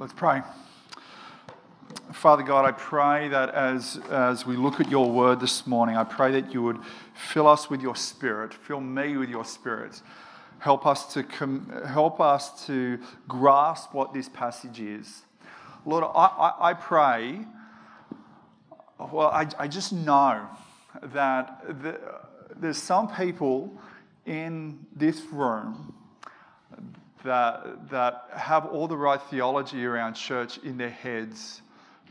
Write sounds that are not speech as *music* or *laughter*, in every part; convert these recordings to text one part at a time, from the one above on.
Let's pray. Father God, I pray that as, as we look at your word this morning, I pray that you would fill us with your spirit, fill me with your spirit. Help us to, com- help us to grasp what this passage is. Lord, I, I, I pray, well, I, I just know that the, there's some people in this room that, that have all the right theology around church in their heads,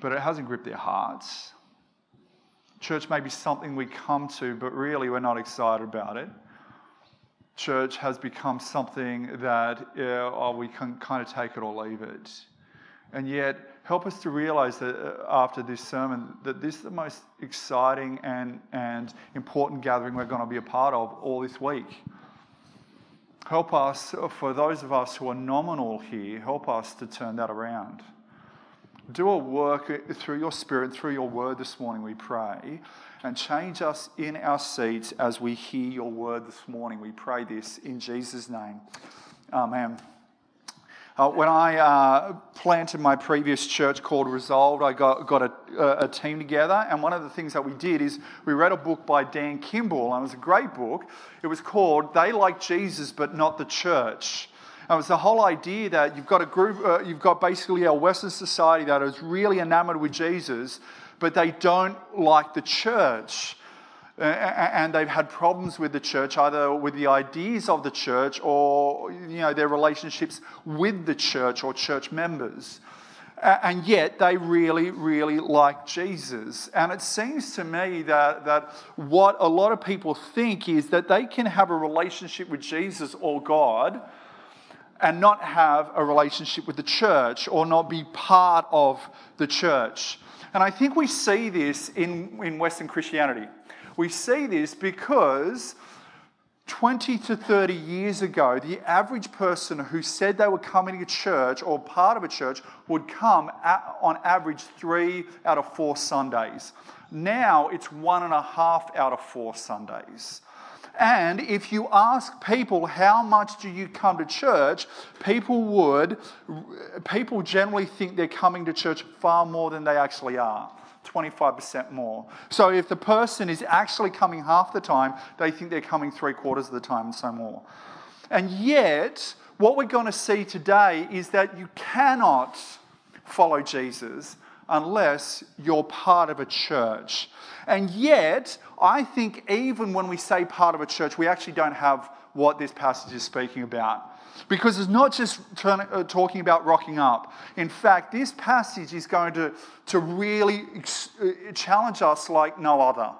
but it hasn't gripped their hearts. Church may be something we come to, but really we're not excited about it. Church has become something that oh, we can kind of take it or leave it. And yet, help us to realize that uh, after this sermon, that this is the most exciting and, and important gathering we're going to be a part of all this week. Help us, uh, for those of us who are nominal here, help us to turn that around. Do a work uh, through your spirit, through your word this morning, we pray, and change us in our seats as we hear your word this morning. We pray this in Jesus' name. Amen. Uh, when I uh, planted my previous church called Resolved, I got, got a, a, team together, and one of the things that we did is we read a book by Dan Kimball, and it was a great book. It was called They Like Jesus But Not the Church. And it was the whole idea that you've got a group, uh, you've got basically a Western society that is really enamored with Jesus, but they don't like the church and they've had problems with the church, either with the ideas of the church or you know, their relationships with the church or church members. And yet they really, really like Jesus. And it seems to me that, that what a lot of people think is that they can have a relationship with Jesus or God and not have a relationship with the church or not be part of the church. And I think we see this in, in Western Christianity. We see this because 20 to 30 years ago, the average person who said they were coming to church or part of a church would come at, on average three out of four Sundays. Now it's one and a half out of four Sundays. And if you ask people how much do you come to church, people would, people generally think they're coming to church far more than they actually are. 25% more. So if the person is actually coming half the time, they think they're coming three quarters of the time and so more. And yet, what we're going to see today is that you cannot follow Jesus unless you're part of a church. And yet, I think even when we say part of a church, we actually don't have what this passage is speaking about. Because it's not just turn, uh, talking about rocking up. In fact, this passage is going to, to really ex- uh, challenge us like no other.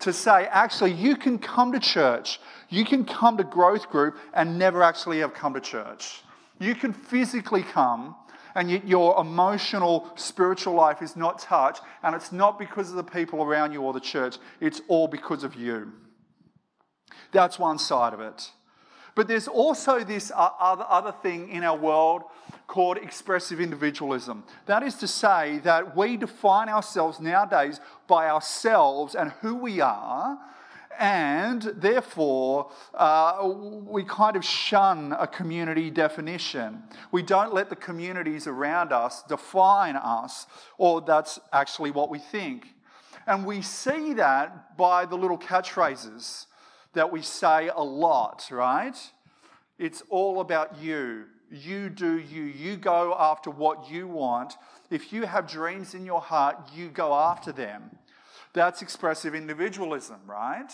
To say, actually, you can come to church, you can come to growth group and never actually have come to church. You can physically come and yet your emotional, spiritual life is not touched, and it's not because of the people around you or the church, it's all because of you. That's one side of it. But there's also this other, other thing in our world called expressive individualism. That is to say, that we define ourselves nowadays by ourselves and who we are, and therefore uh, we kind of shun a community definition. We don't let the communities around us define us, or that's actually what we think. And we see that by the little catchphrases that we say a lot, right? It's all about you. You do you. You go after what you want. If you have dreams in your heart, you go after them. That's expressive individualism, right?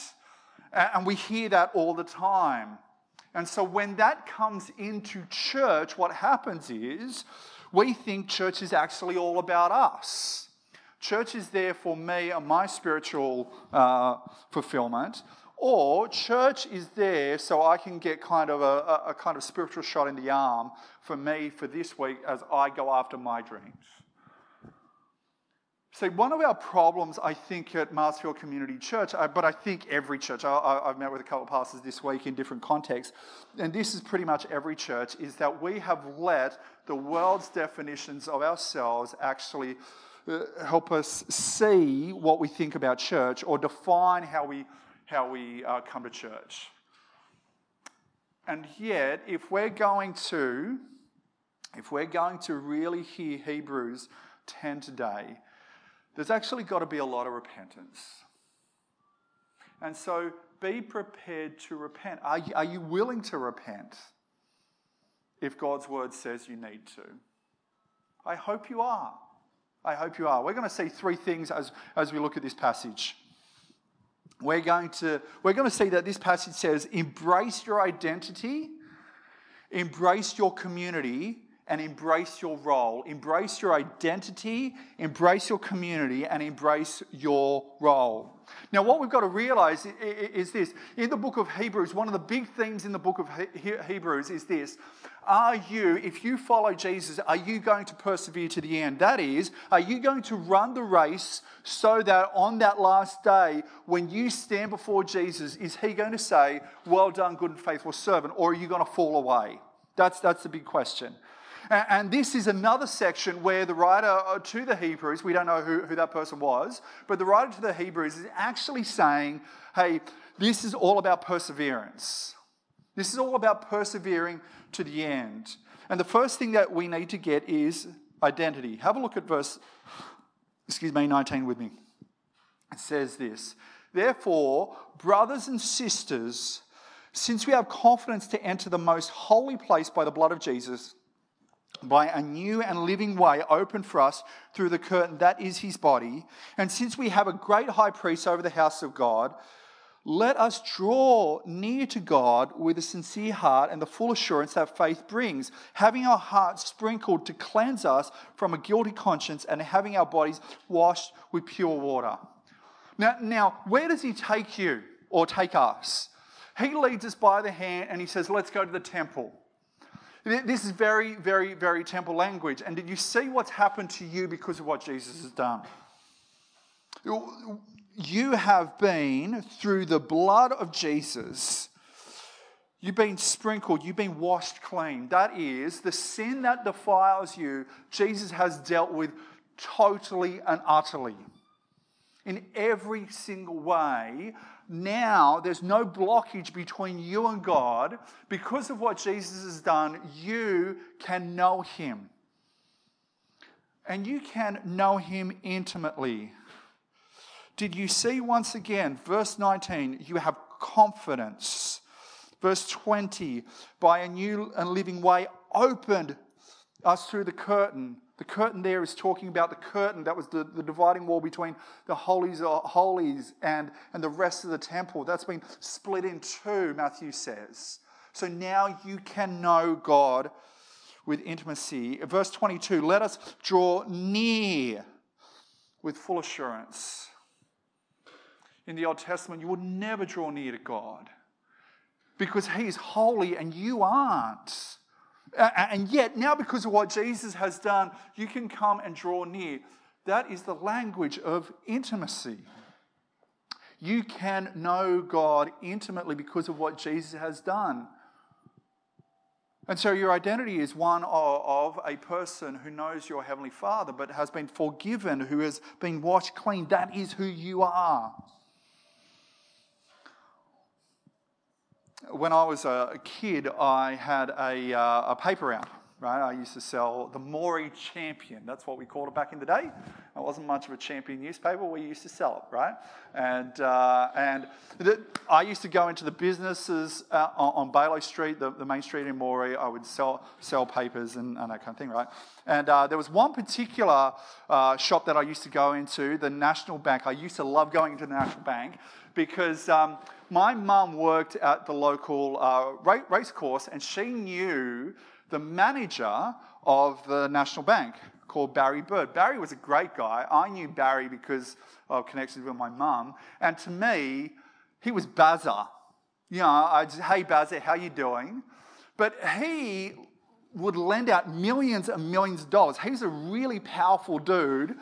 And we hear that all the time. And so when that comes into church, what happens is we think church is actually all about us. Church is there for me and my spiritual uh, fulfillment. Or church is there so I can get kind of a, a, kind of spiritual shot in the arm for me for this week as I go after my dreams. See, one of our problems, I think, at Marsfield Community Church, uh, but I think every church, I, have met with a couple of pastors this week in different contexts, and this is pretty much every church, is that we have let the world's definitions of ourselves actually uh, help us see what we think about church or define how we how we uh, come to church. And yet, if we're going to if we're going to really hear Hebrews 10 today, there's actually got to be a lot of repentance. And so be prepared to repent. Are you, are you willing to repent if God's word says you need to? I hope you are. I hope you are. We're going to see three things as, as we look at this passage. We're going, to, we're going to see that this passage says, embrace your identity, embrace your community, and embrace your role. Embrace your identity, embrace your community, and embrace your role. Now, what we've got to realize is this. In the book of Hebrews, one of the big themes in the book of Hebrews is this. Are you, if you follow Jesus, are you going to persevere to the end? That is, are you going to run the race so that on that last day, when you stand before Jesus, is he going to say, Well done, good and faithful servant, or are you going to fall away? That's, that's the big question. And this is another section where the writer uh, to the Hebrews, we don't know who, who that person was, but the writer to the Hebrews is actually saying, hey, this is all about perseverance. This is all about persevering to the end. And the first thing that we need to get is identity. Have a look at verse, excuse me, 19 with me. It says this Therefore, brothers and sisters, since we have confidence to enter the most holy place by the blood of Jesus, by a new and living way opened for us through the curtain that is his body. And since we have a great high priest over the house of God, let us draw near to God with a sincere heart and the full assurance that faith brings, having our hearts sprinkled to cleanse us from a guilty conscience and having our bodies washed with pure water. Now, now where does he take you or take us? He leads us by the hand and he says, Let's go to the temple. This is very, very, very temple language. And did you see what's happened to you because of what Jesus has done? You have been, through the blood of Jesus, you've been sprinkled, you've been washed clean. That is, the sin that defiles you, Jesus has dealt with totally and utterly. In every single way, now there's no blockage between you and God. Because of what Jesus has done, you can know Him. And you can know Him intimately. Did you see once again, verse 19, you have confidence. Verse 20, by a new and living way opened us through the curtain the curtain there is talking about the curtain that was the, the dividing wall between the holies uh, holies and, and the rest of the temple. That's been split in two, Matthew says. So now you can know God with intimacy. Verse 22 let us draw near with full assurance. In the Old Testament, you would never draw near to God because He is holy and you aren't. Uh, uh, and yet, now because of what Jesus has done, you can come and draw near. That is the language of intimacy. You can know God intimately because of what Jesus has done. And so your identity is one of, a person who knows your Heavenly Father but has been forgiven, who has been washed clean. That is who you are. When I was a kid, I had a, uh, a paper round, right? I used to sell the Moree Champion. That's what we called it back in the day. It wasn't much of a champion newspaper. We used to sell it, right? And, uh, and the, I used to go into the businesses uh, on, on Street, the, the main street in Moree. I would sell, sell papers and, and that kind of thing, right? And uh, there was one particular uh, shop that I used to go into, the National Bank. I used to love going into the National Bank because um, my mum worked at the local uh, race course and she knew the manager of the National Bank called Barry Bird. Barry was a great guy. I knew Barry because of connections with my mum. And to me, he was Bazza. You know, I'd hey, Bazza, how you doing? But he would lend out millions and millions of dollars. He was a really powerful dude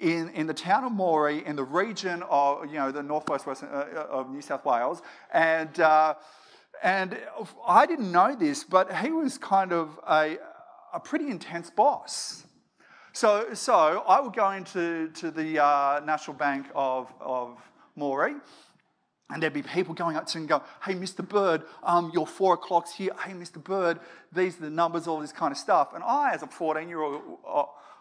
in, in the town of Moree, in the region of, you know, the northwest west uh, uh, of New South Wales. And, uh, and I didn't know this, but he was kind of a, a pretty intense boss. So, so I would go into to the uh, National Bank of, of Moree, And there'd be people going up to him and go, Hey, Mr. Bird, um, your four o'clock's here. Hey, Mr. Bird, these are the numbers, all this kind of stuff. And I, as a 14 year old,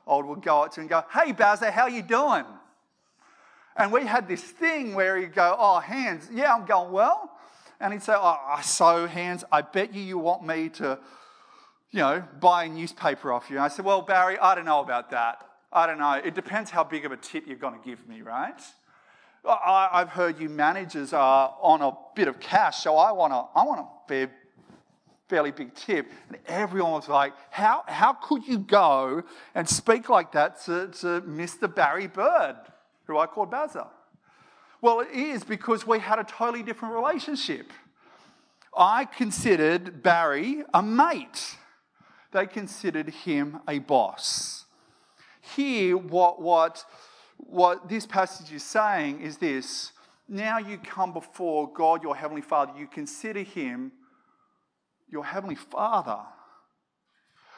would go up to him and go, Hey, Bazza, how you doing? And we had this thing where he'd go, Oh, Hans, yeah, I'm going well. And he'd say, Oh, so Hans, I bet you you want me to, you know, buy a newspaper off you. And I said, Well, Barry, I don't know about that. I don't know. It depends how big of a tip you're going to give me, right? I've heard you managers are on a bit of cash, so I want a, I want a fair, fairly big tip. And everyone was like, how, how could you go and speak like that to, to Mr. Barry Bird, who I called Bazza? Well, it is because we had a totally different relationship. I considered Barry a mate. They considered him a boss. Here, what, what what this passage is saying is this now you come before God, your Heavenly Father, you consider Him your Heavenly Father.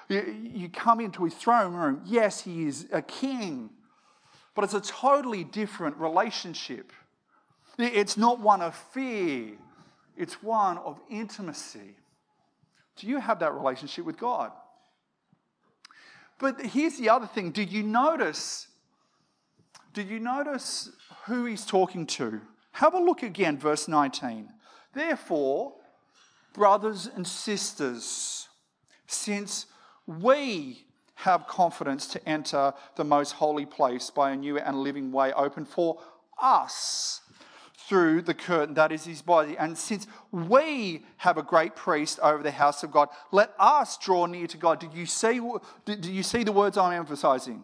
You, come into His throne room. Yes, He is a king, but it's a totally different relationship. It's not one of fear, it's one of intimacy. Do you have that relationship with God? But here's the other thing. Did you notice did you notice who he's talking to? Have a look again, verse 19. Therefore, brothers and sisters, since we have confidence to enter the most holy place by a new and living way open for us through the curtain that is his body. And since we have a great priest over the house of God, let us draw near to God. Do you see, did you see the words I'm emphasizing?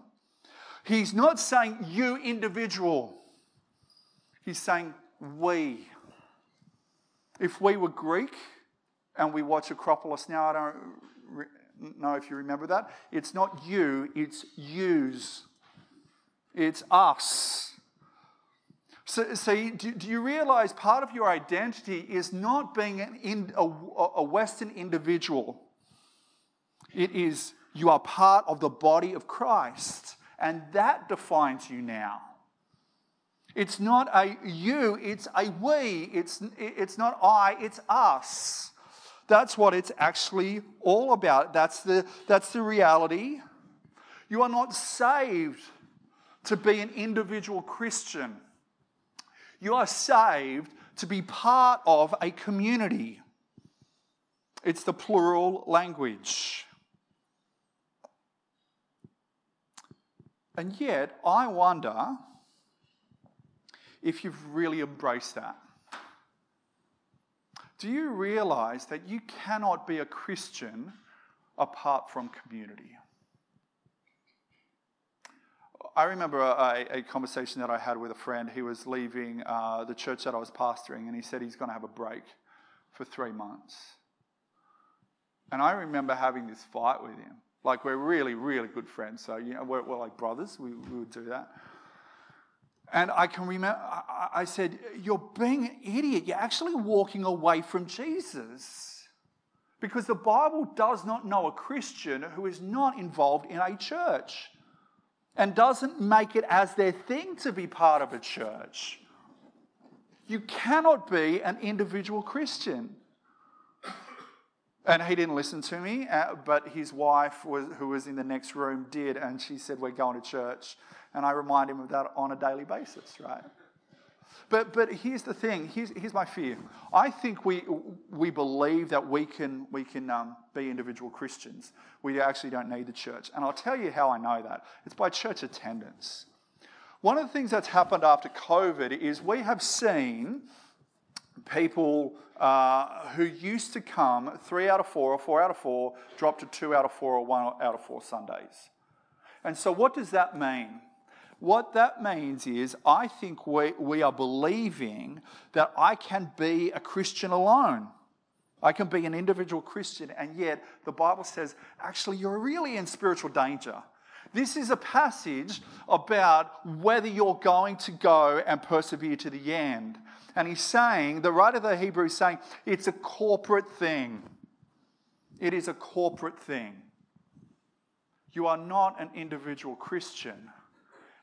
He's not saying you individual. He's saying we. If we were Greek and we watch Acropolis now, I don't know if you remember that. It's not you, it's yous. It's us. So, so do, do, you realize part of your identity is not being in, a, a Western individual? It is you are part of the body of Christ. And that defines you now. It's not a you, it's a we. It's, it's not I, it's us. That's what it's actually all about. That's the, that's the reality. You are not saved to be an individual Christian. You are saved to be part of a community. It's the plural language. And yet, I wonder if you've really embraced that. Do you realize that you cannot be a Christian apart from community? I remember a, a, conversation that I had with a friend. He was leaving uh, the church that I was pastoring, and he said he's going to have a break for three months. And I remember having this fight with him. Like we're really, really good friends. So, you know, we're, we're like brothers. We, we would do that. And I can remember, I said, You're being an idiot. You're actually walking away from Jesus. Because the Bible does not know a Christian who is not involved in a church and doesn't make it as their thing to be part of a church. You cannot be an individual Christian. And he didn't listen to me, uh, but his wife, was, who was in the next room, did, and she said, We're going to church. And I remind him of that on a daily basis, right? But, but here's the thing here's, here's my fear. I think we, we believe that we can, we can um, be individual Christians. We actually don't need the church. And I'll tell you how I know that it's by church attendance. One of the things that's happened after COVID is we have seen people uh, who used to come three out of four or four out of four drop to two out of four or one out of four Sundays. And so, what does that mean? What that means is, I think we, we are believing that I can be a Christian alone. I can be an individual Christian, and yet the Bible says, actually, you're really in spiritual danger. This is a passage about whether you're going to go and persevere to the end. And he's saying, the writer of the Hebrew is saying, it's a corporate thing. It is a corporate thing. You are not an individual Christian.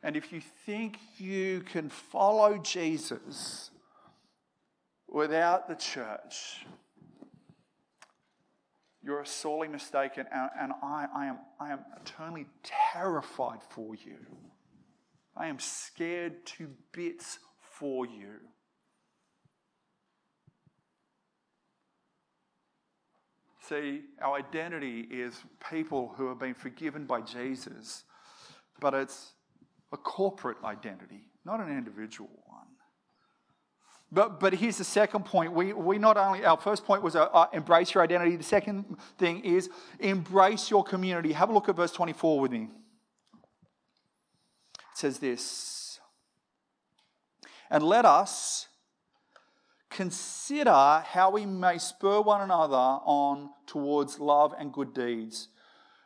And if you think you can follow Jesus without the church, you're sorely mistaken, and, I, I, am, I am eternally terrified for you. I am scared to bits for you. See, our identity is people who have been forgiven by Jesus, but it's a corporate identity, not an individual one. But, but here's the second point. We, we not only, our first point was uh, uh, embrace your identity. The second thing is embrace your community. Have a look at verse 24 with me. It says this And let us consider how we may spur one another on towards love and good deeds,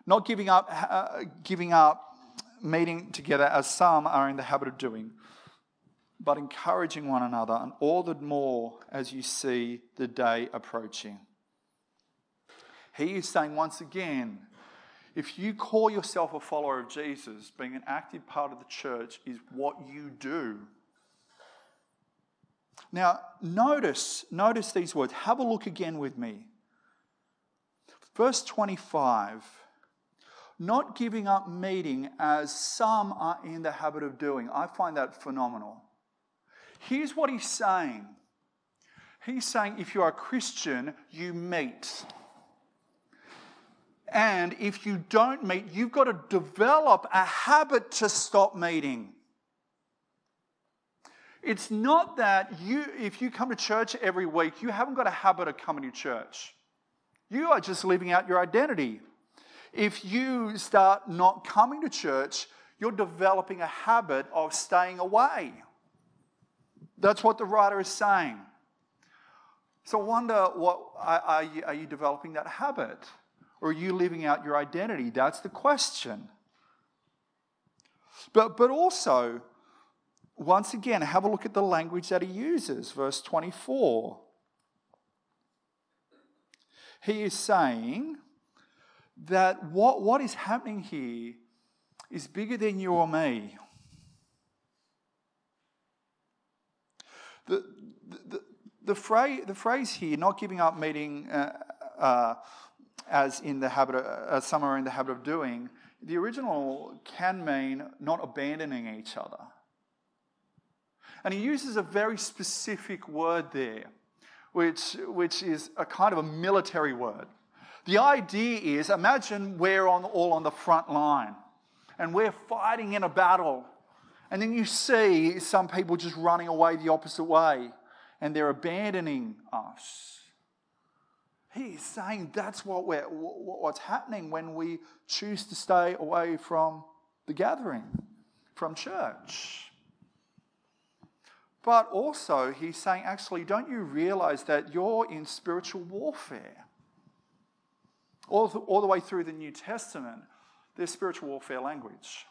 not giving up, uh, giving up meeting together as some are in the habit of doing but encouraging one another, and all the more as you see the day approaching. He is saying once again, if you call yourself a follower of Jesus, being an active part of the church is what you do. Now, notice, notice these words. Have a look again with me. Verse 25 not giving up meeting as some are in the habit of doing. I find that phenomenal. Here's what he's saying He's saying if you are a Christian, you meet. And if you don't meet, you've got to develop a habit to stop meeting. It's not that you, if you come to church every week, you haven't got a habit of coming to church. You are just living out your identity. If you start not coming to church, you're developing a habit of staying away. That's what the writer is saying. So I wonder, what, are, you, are you developing that habit? Or are you living out your identity? That's the question. But, but also, once again, have a look at the language that he uses. Verse 24. He is saying that what, what is happening here is bigger than you or me. The, the, the, phrase, the phrase here, not giving up meeting uh, uh, as in the habit, of, uh, as some are in the habit of doing, the original can mean not abandoning each other. And he uses a very specific word there, which, which is a kind of a military word. The idea is imagine we're on, all on the front line and we're fighting in a battle and then you see some people just running away the opposite way and they're abandoning us. He's saying that's what we're, what's happening when we choose to stay away from the gathering, from church. But also, he's saying, actually, don't you realize that you're in spiritual warfare? All the, all the way through the New Testament, there's spiritual warfare language.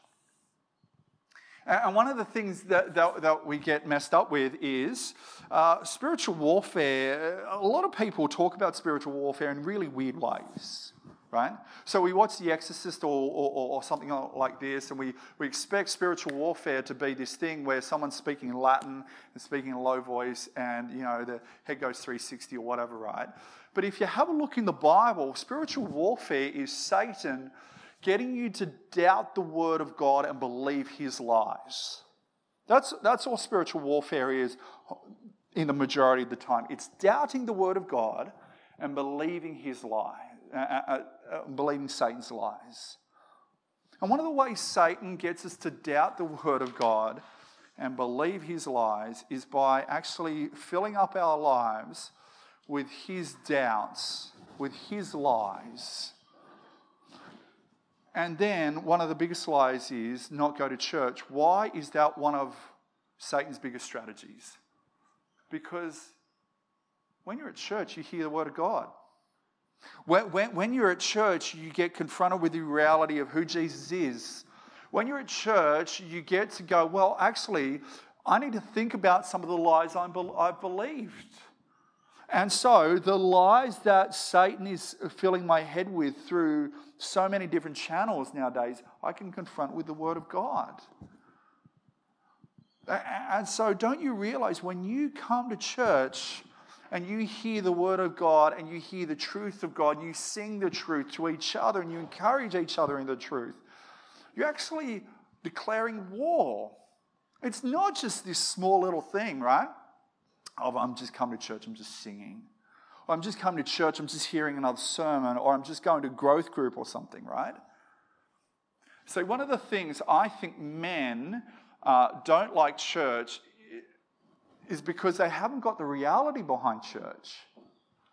And one of the things that, that, that we get messed up with is uh, spiritual warfare. A lot of people talk about spiritual warfare in really weird ways, right? So we watch The Exorcist or, or, or something like this, and we, we expect spiritual warfare to be this thing where someone's speaking Latin and speaking in a low voice, and you know the head goes 360 or whatever, right? But if you have a look in the Bible, spiritual warfare is Satan getting you to doubt the word of God and believe his lies. That's, that's all spiritual warfare is in the majority of the time. It's doubting the word of God and believing his lie, uh, uh, uh, believing Satan's lies. And one of the ways Satan gets us to doubt the word of God and believe his lies is by actually filling up our lives with his doubts, with his lies. And then one of the biggest lies is not go to church. Why is that one of Satan's biggest strategies? Because when you're at church, you hear the word of God. When, when, when you're at church, you get confronted with the reality of who Jesus is. When you're at church, you get to go, well, actually, I need to think about some of the lies i I've believed. And so the lies that Satan is filling my head with through so many different channels nowadays, I can confront with the Word of God. And so, don't you realize when you come to church, and you hear the word of God and you hear the truth of God, you sing the truth to each other and you encourage each other in the truth, you're actually declaring war. It's not just this small little thing, right? Oh, I'm just coming to church, I'm just singing. Or I'm just coming to church, I'm just hearing another sermon, or I'm just going to growth group or something, right? So, one of the things I think men uh, don't like church is because they haven't got the reality behind church.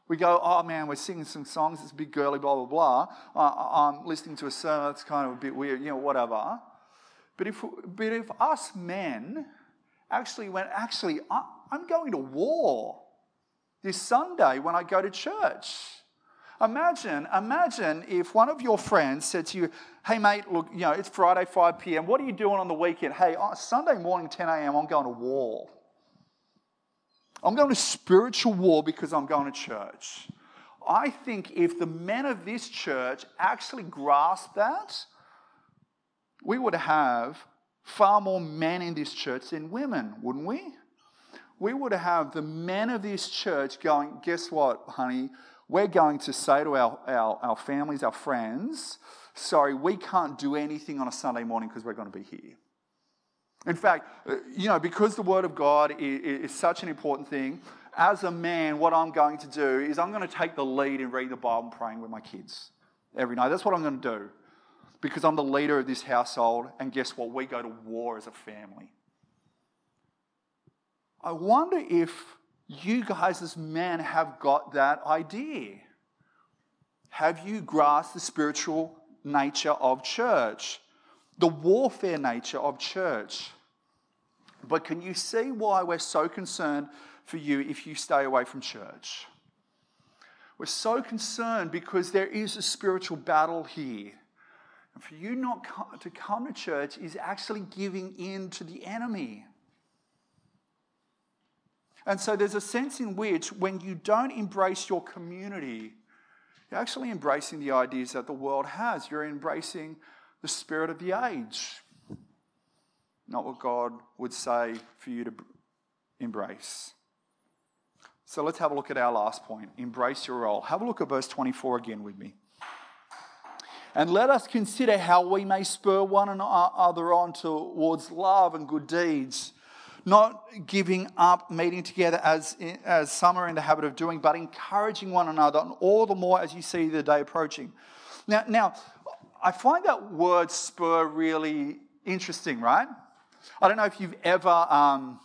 We go, oh man, we're singing some songs, it's a bit girly, blah, blah, blah. Uh, I'm listening to a sermon, that's kind of a bit weird, you know, whatever. But if, but if us men actually went, actually, I'm going to war this Sunday when I go to church. Imagine, imagine if one of your friends said to you, Hey, mate, look, you know, it's Friday, 5 p.m. What are you doing on the weekend? Hey, Sunday morning, 10 a.m., I'm going to war. I'm going to spiritual war because I'm going to church. I think if the men of this church actually grasp that, we would have far more men in this church than women, wouldn't we? We would have the men of this church going, guess what, honey? We're going to say to our, our, our families, our friends, sorry, we can't do anything on a Sunday morning because we're going to be here. In fact, uh, you know, because the Word of God is, is, such an important thing, as a man, what I'm going to do is I'm going to take the lead in reading the Bible and praying with my kids every night. That's what I'm going to do because I'm the leader of this household, and guess what? We go to war as a family. I wonder if you guys as men have got that idea. Have you grasped the spiritual nature of church? The warfare nature of church. But can you see why we're so concerned for you if you stay away from church? We're so concerned because there is a spiritual battle here. And for you not to come to church is actually giving in to the enemy. And so there's a sense in which when you don't embrace your community, you're actually embracing the ideas that the world has. You're embracing the spirit of the age, not what God would say for you to embrace. So let's have a look at our last point embrace your role. Have a look at verse 24 again with me. And let us consider how we may spur one another on towards love and good deeds not giving up meeting together as, as some are in the habit of doing, but encouraging one another, and all the more as you see the day approaching. Now, now I find that word spur really interesting, right? I don't know if you've ever um,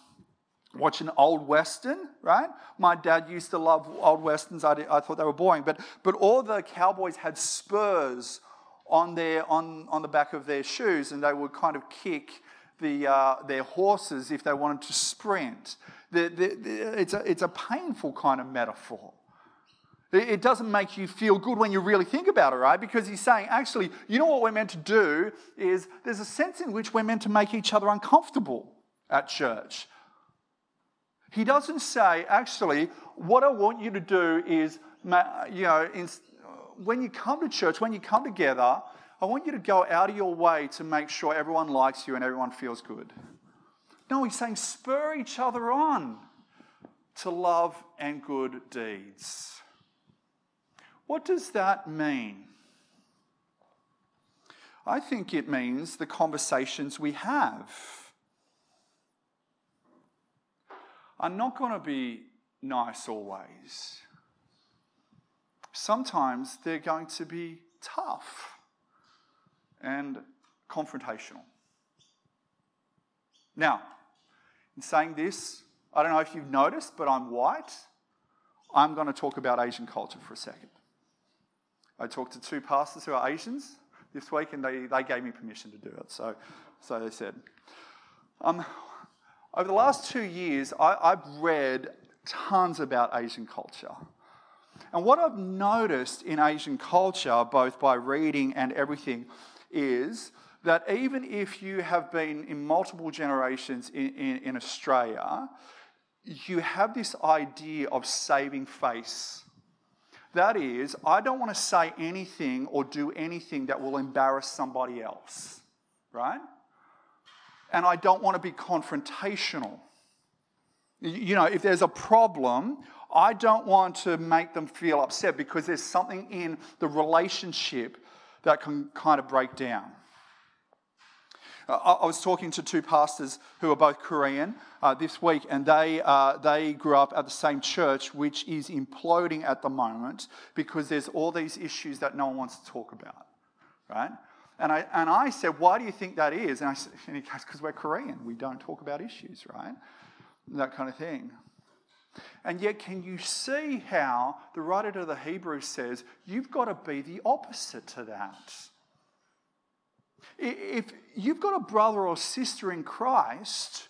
watched an old western, right? My dad used to love old westerns. I, did, I thought they were boring, but but all the cowboys had spurs on their on on the back of their shoes, and they would kind of kick the, uh, their horses if they wanted to sprint. The, the, the, it's, a, it's a painful kind of metaphor. It, it doesn't make you feel good when you really think about it, right? Because he's saying, actually, you know what we're meant to do is there's a sense in which we're meant to make each other uncomfortable at church. He doesn't say, actually, what I want you to do is, you know, when you come to church, when you come together, I want you to go out of your way to make sure everyone likes you and everyone feels good. No, he's saying spur each other on to love and good deeds. What does that mean? I think it means the conversations we have are not going to be nice always. Sometimes they're going to be tough and confrontational. Now, in saying this, I don't know if you've noticed, but I'm white. I'm going to talk about Asian culture for a second. I talked to two pastors who are Asians this week, and they, they gave me permission to do it. So, so they said. Um, over the last two years, I, I've read tons about Asian culture. And what I've noticed in Asian culture, both by reading and everything, is that even if you have been in multiple generations in, in, in Australia, you have this idea of saving face. That is, I don't want to say anything or do anything that will embarrass somebody else, right? And I don't want to be confrontational. You know, if there's a problem, I don't want to make them feel upset because there's something in the relationship that can kind of break down. I was talking to two pastors who are both Korean uh, this week, and they, uh, they grew up at the same church, which is imploding at the moment because there's all these issues that no one wants to talk about, right? And I, and I said, Why do you think that is? And I said, *laughs* Because we're Korean. We don't talk about issues, right? That kind of thing. And yet, can you see how the writer to the Hebrews says, You've got to be the opposite to that? If you've got a brother or sister in Christ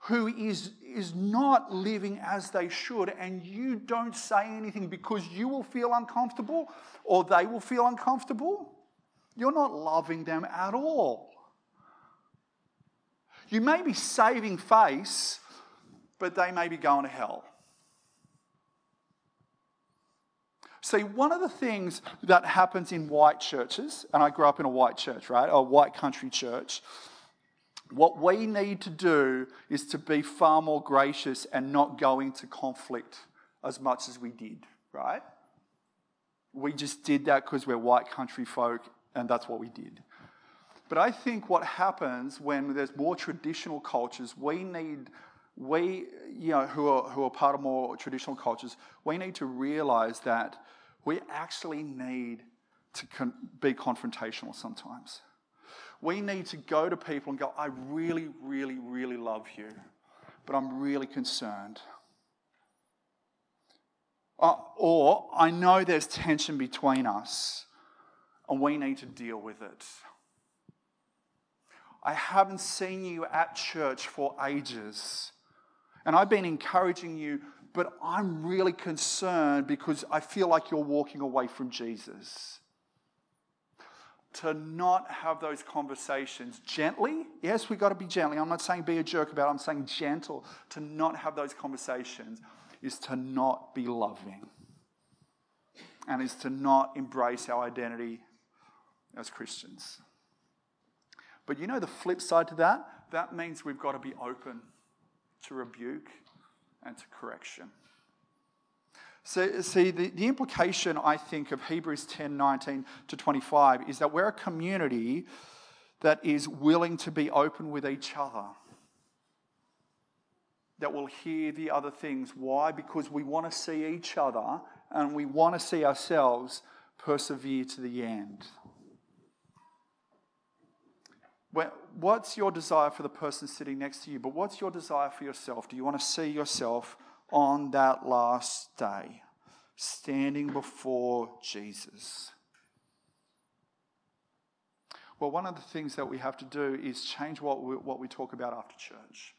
who is, is not living as they should, and you don't say anything because you will feel uncomfortable or they will feel uncomfortable, you're not loving them at all. You may be saving face, but they may be going to hell. See, one of the things that happens in white churches, and I grew up in a white church, right? A white country church. What we need to do is to be far more gracious and not go into conflict as much as we did, right? We just did that because we're white country folk and that's what we did. But I think what happens when there's more traditional cultures, we need we, you know, who are, who are part of more traditional cultures, we need to realize that we actually need to con- be confrontational sometimes. We need to go to people and go, I really, really, really love you, but I'm really concerned. Uh, or I know there's tension between us and we need to deal with it. I haven't seen you at church for ages. And I've been encouraging you, but I'm really concerned because I feel like you're walking away from Jesus. To not have those conversations gently, yes, we've got to be gently. I'm not saying be a jerk about it, I'm saying gentle. To not have those conversations is to not be loving and is to not embrace our identity as Christians. But you know the flip side to that? That means we've got to be open to rebuke, and to correction. So, see, the, the implication, I think, of Hebrews 10 19 to 25 is that we're a community that is willing to be open with each other, that will hear the other things. Why? Because we want to see each other and we want to see ourselves persevere to the end. What's your desire for the person sitting next to you? But what's your desire for yourself? Do you want to see yourself on that last day standing before Jesus? Well, one of the things that we have to do is change what we, what we talk about after church.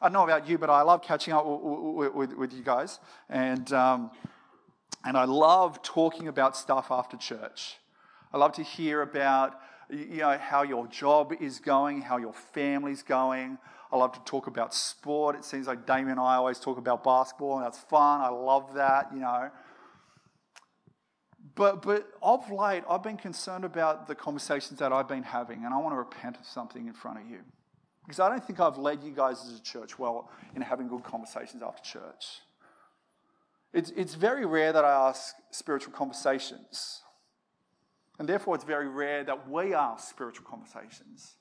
I don't know about you, but I love catching up with, with, with you guys. And, um, and I love talking about stuff after church. I love to hear about you know, how your job is going, how your family's going. I love to talk about sport. It seems like Damien and I always talk about basketball, and that's fun. I love that, you know. But, but of late, I've been concerned about the conversations that I've been having, and I want to repent of something in front of you. Because I don't think I've led you guys as a church well in having good conversations after church. It's, it's very rare that I ask spiritual conversations. And therefore, it's very rare that we ask spiritual conversations.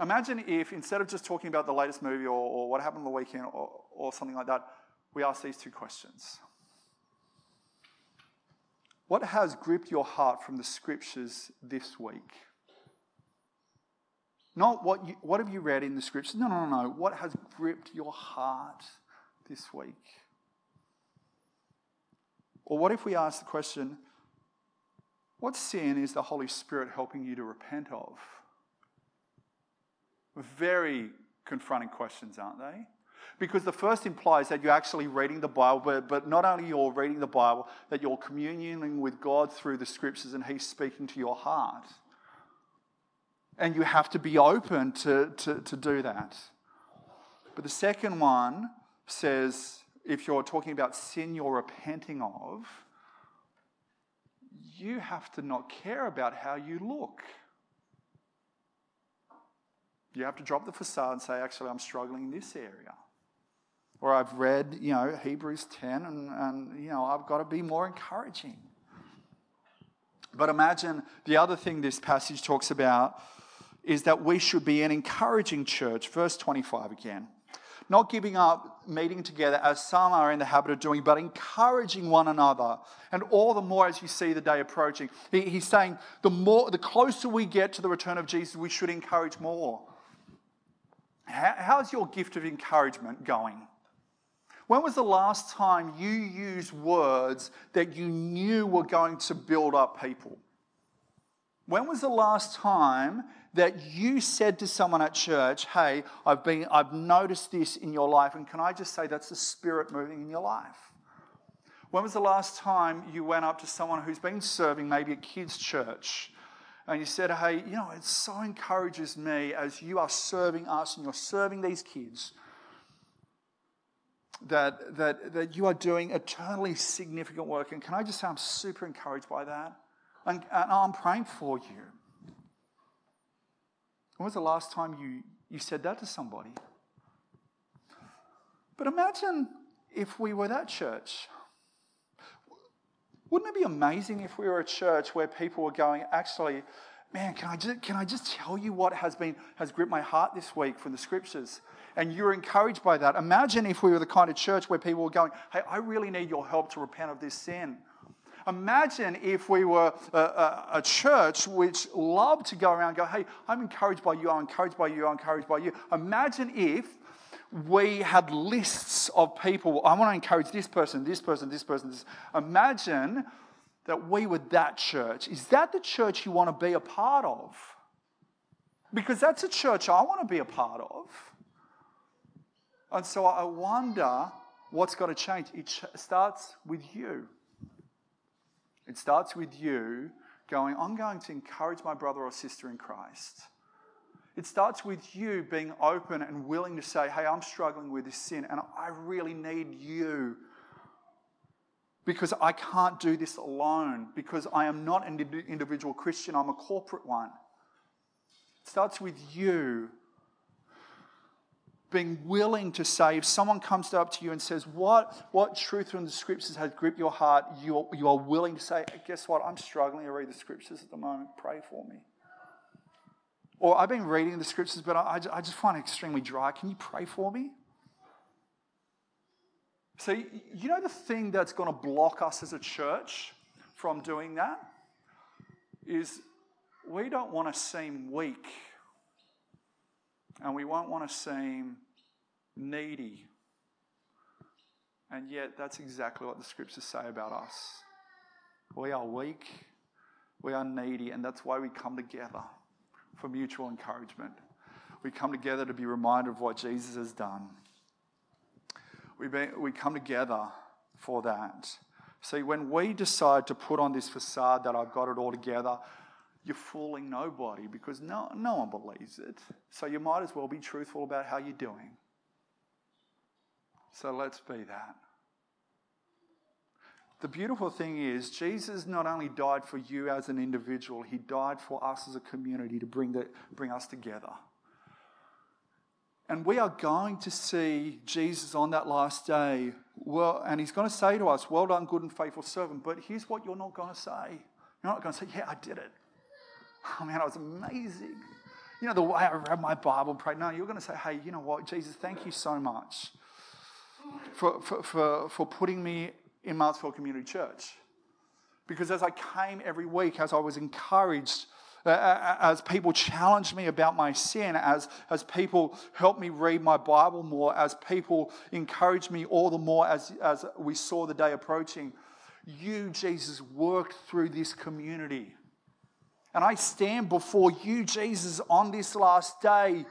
Imagine if instead of just talking about the latest movie or, or what happened on the weekend or, or something like that, we ask these two questions. What has gripped your heart from the scriptures this week? Not what, you, what have you read in the scriptures. No, no, no, no. What has gripped your heart this week? Or what if we ask the question, what sin is the Holy Spirit helping you to repent of? Very confronting questions, aren't they? Because the first implies that you're actually reading the Bible, but, but not only you're reading the Bible, that you're communing with God through the scriptures and He's speaking to your heart. And you have to be open to, to, to do that. But the second one says if you're talking about sin you're repenting of, you have to not care about how you look. You have to drop the facade and say, actually, I'm struggling in this area. Or I've read, you know, Hebrews 10 and, and you know, I've got to be more encouraging. But imagine the other thing this passage talks about is that we should be an encouraging church. Verse 25 again. Not giving up meeting together as some are in the habit of doing, but encouraging one another. And all the more as you see the day approaching. He, he's saying the more the closer we get to the return of Jesus, we should encourage more. How, how's your gift of encouragement going? When was the last time you used words that you knew were going to build up people? When was the last time that you said to someone at church, Hey, I've, been, I've noticed this in your life, and can I just say that's the Spirit moving in your life? When was the last time you went up to someone who's been serving maybe a kids' church and you said, Hey, you know, it so encourages me as you are serving us and you're serving these kids that, that, that you are doing eternally significant work. And can I just say, I'm super encouraged by that? And, and I'm praying for you. When was the last time you, you said that to somebody? But imagine if we were that church. Wouldn't it be amazing if we were a church where people were going, actually, man, can I just, can I just tell you what has, been, has gripped my heart this week from the scriptures? And you're encouraged by that. Imagine if we were the kind of church where people were going, hey, I really need your help to repent of this sin. Imagine if we were a, a, a, church which loved to go around and go, hey, I'm encouraged by you, I'm encouraged by you, I'm encouraged by you. Imagine if we had lists of people, I want to encourage this person, this person, this person, this. Imagine that we were that church. Is that the church you want to be a part of? Because that's a church I want to be a part of. And so I wonder what's got to change. It starts with you. It starts with you going, I'm going to encourage my brother or sister in Christ. It starts with you being open and willing to say, Hey, I'm struggling with this sin and I really need you because I can't do this alone, because I am not an individual Christian, I'm a corporate one. It starts with you being willing to say, if someone comes up to you and says, What, what truth from the scriptures has gripped your heart? You are, you are willing to say, Guess what? I'm struggling to read the scriptures at the moment. Pray for me. Or I've been reading the scriptures, but I, I just find it extremely dry. Can you pray for me? So, you know, the thing that's going to block us as a church from doing that is we don't want to seem weak and we won't want to seem needy. And yet, that's exactly what the scriptures say about us. We are weak, we are needy, and that's why we come together for mutual encouragement. We come together to be reminded of what Jesus has done. We, be, we come together for that. See, when we decide to put on this facade that I've got it all together, you're fooling nobody because no, no one believes it. So you might as well be truthful about how you're doing. So let's be that. The beautiful thing is, Jesus not only died for you as an individual, he died for us as a community to bring, the, bring us together. And we are going to see Jesus on that last day. Well, and he's going to say to us, Well done, good and faithful servant. But here's what you're not going to say. You're not going to say, Yeah, I did it. Oh man, it was amazing. You know, the way I read my Bible and prayed. No, you're going to say, hey, you know what, Jesus, thank you so much for, for, for, for putting me in Marsfield Community Church. Because as I came every week, as I was encouraged, uh, uh, uh, as people challenged me about my sin, as, as people helped me read my Bible more, as people encouraged me all the more as, as we saw the day approaching, you, Jesus, worked through this community. And I stand before you, Jesus, on this last day,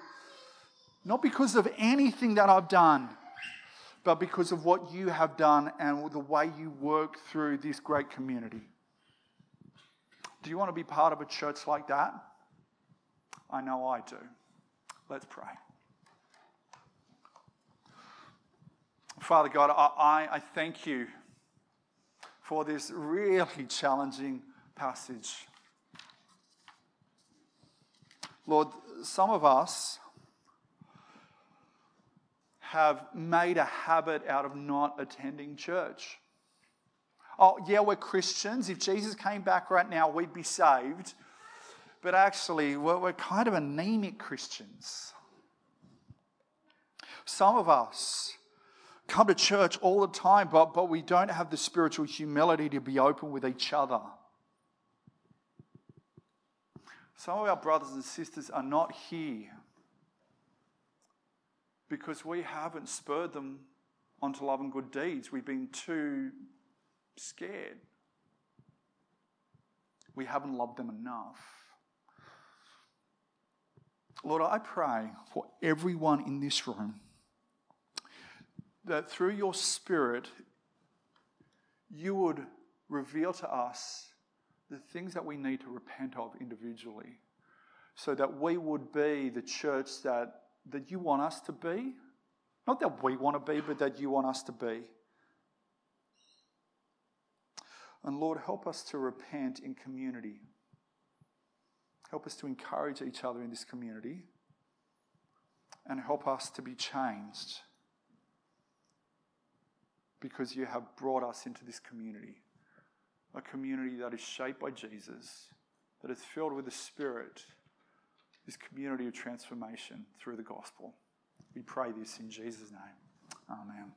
not because of anything that I've done, but because of what you have done and the way you work through this great community. Do you want to be part of a church like that? I know I do. Let's pray. Father God, I, I thank you for this really challenging passage. Lord, some of us have made a habit out of not attending church. Oh, yeah, we're Christians. If Jesus came back right now, we'd be saved. But actually, we're, we're kind of anemic Christians. Some of us come to church all the time, but, but we don't have the spiritual humility to be open with each other. Some of our brothers and sisters are not here because we haven't spurred them onto love and good deeds. We've been too scared. We haven't loved them enough. Lord, I pray for everyone in this room that through your Spirit, you would reveal to us the things that we need to repent of individually so that we would be the church that, that you want us to be. Not that we want to be, but that you want us to be. And Lord, help us to repent in community. Help us to encourage each other in this community. And help us to be changed because you have brought us into this community. A community that is shaped by Jesus, that is filled with the Spirit, this community of transformation through the gospel. We pray this in Jesus' name. Amen.